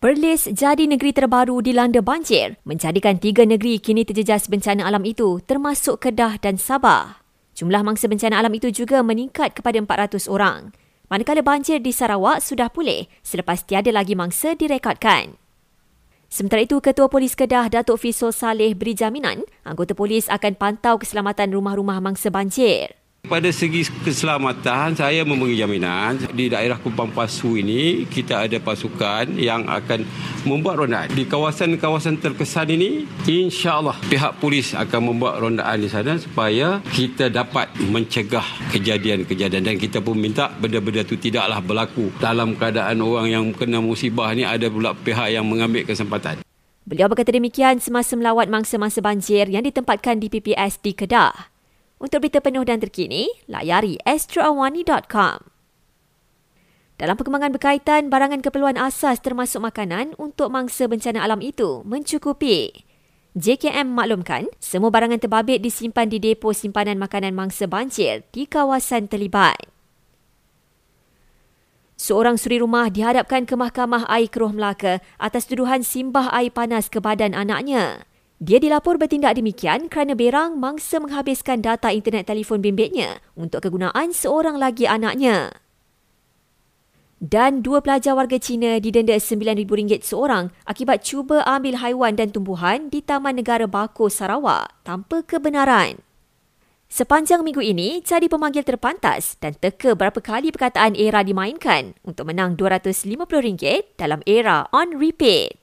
Perlis jadi negeri terbaru dilanda banjir, menjadikan tiga negeri kini terjejas bencana alam itu termasuk Kedah dan Sabah. Jumlah mangsa bencana alam itu juga meningkat kepada 400 orang. Manakala banjir di Sarawak sudah pulih selepas tiada lagi mangsa direkodkan. Sementara itu, Ketua Polis Kedah Datuk Fisol Saleh beri jaminan anggota polis akan pantau keselamatan rumah-rumah mangsa banjir. Pada segi keselamatan, saya memberi jaminan di daerah Kupang Pasu ini kita ada pasukan yang akan membuat rondaan. Di kawasan-kawasan terkesan ini, insya-Allah pihak polis akan membuat rondaan di sana supaya kita dapat mencegah kejadian-kejadian dan kita pun minta benda-benda itu tidaklah berlaku dalam keadaan orang yang kena musibah ni ada pula pihak yang mengambil kesempatan. Beliau berkata demikian semasa melawat mangsa-mangsa banjir yang ditempatkan di PPS di Kedah. Untuk berita penuh dan terkini, layari astroawani.com. Dalam perkembangan berkaitan, barangan keperluan asas termasuk makanan untuk mangsa bencana alam itu mencukupi. JKM maklumkan, semua barangan terbabit disimpan di depo simpanan makanan mangsa banjir di kawasan terlibat. Seorang suri rumah dihadapkan ke Mahkamah Air Keruh Melaka atas tuduhan simbah air panas ke badan anaknya. Dia dilapor bertindak demikian kerana berang mangsa menghabiskan data internet telefon bimbitnya untuk kegunaan seorang lagi anaknya. Dan dua pelajar warga Cina didenda RM9,000 seorang akibat cuba ambil haiwan dan tumbuhan di Taman Negara Bako, Sarawak tanpa kebenaran. Sepanjang minggu ini, jadi pemanggil terpantas dan teka berapa kali perkataan era dimainkan untuk menang RM250 dalam era on repeat.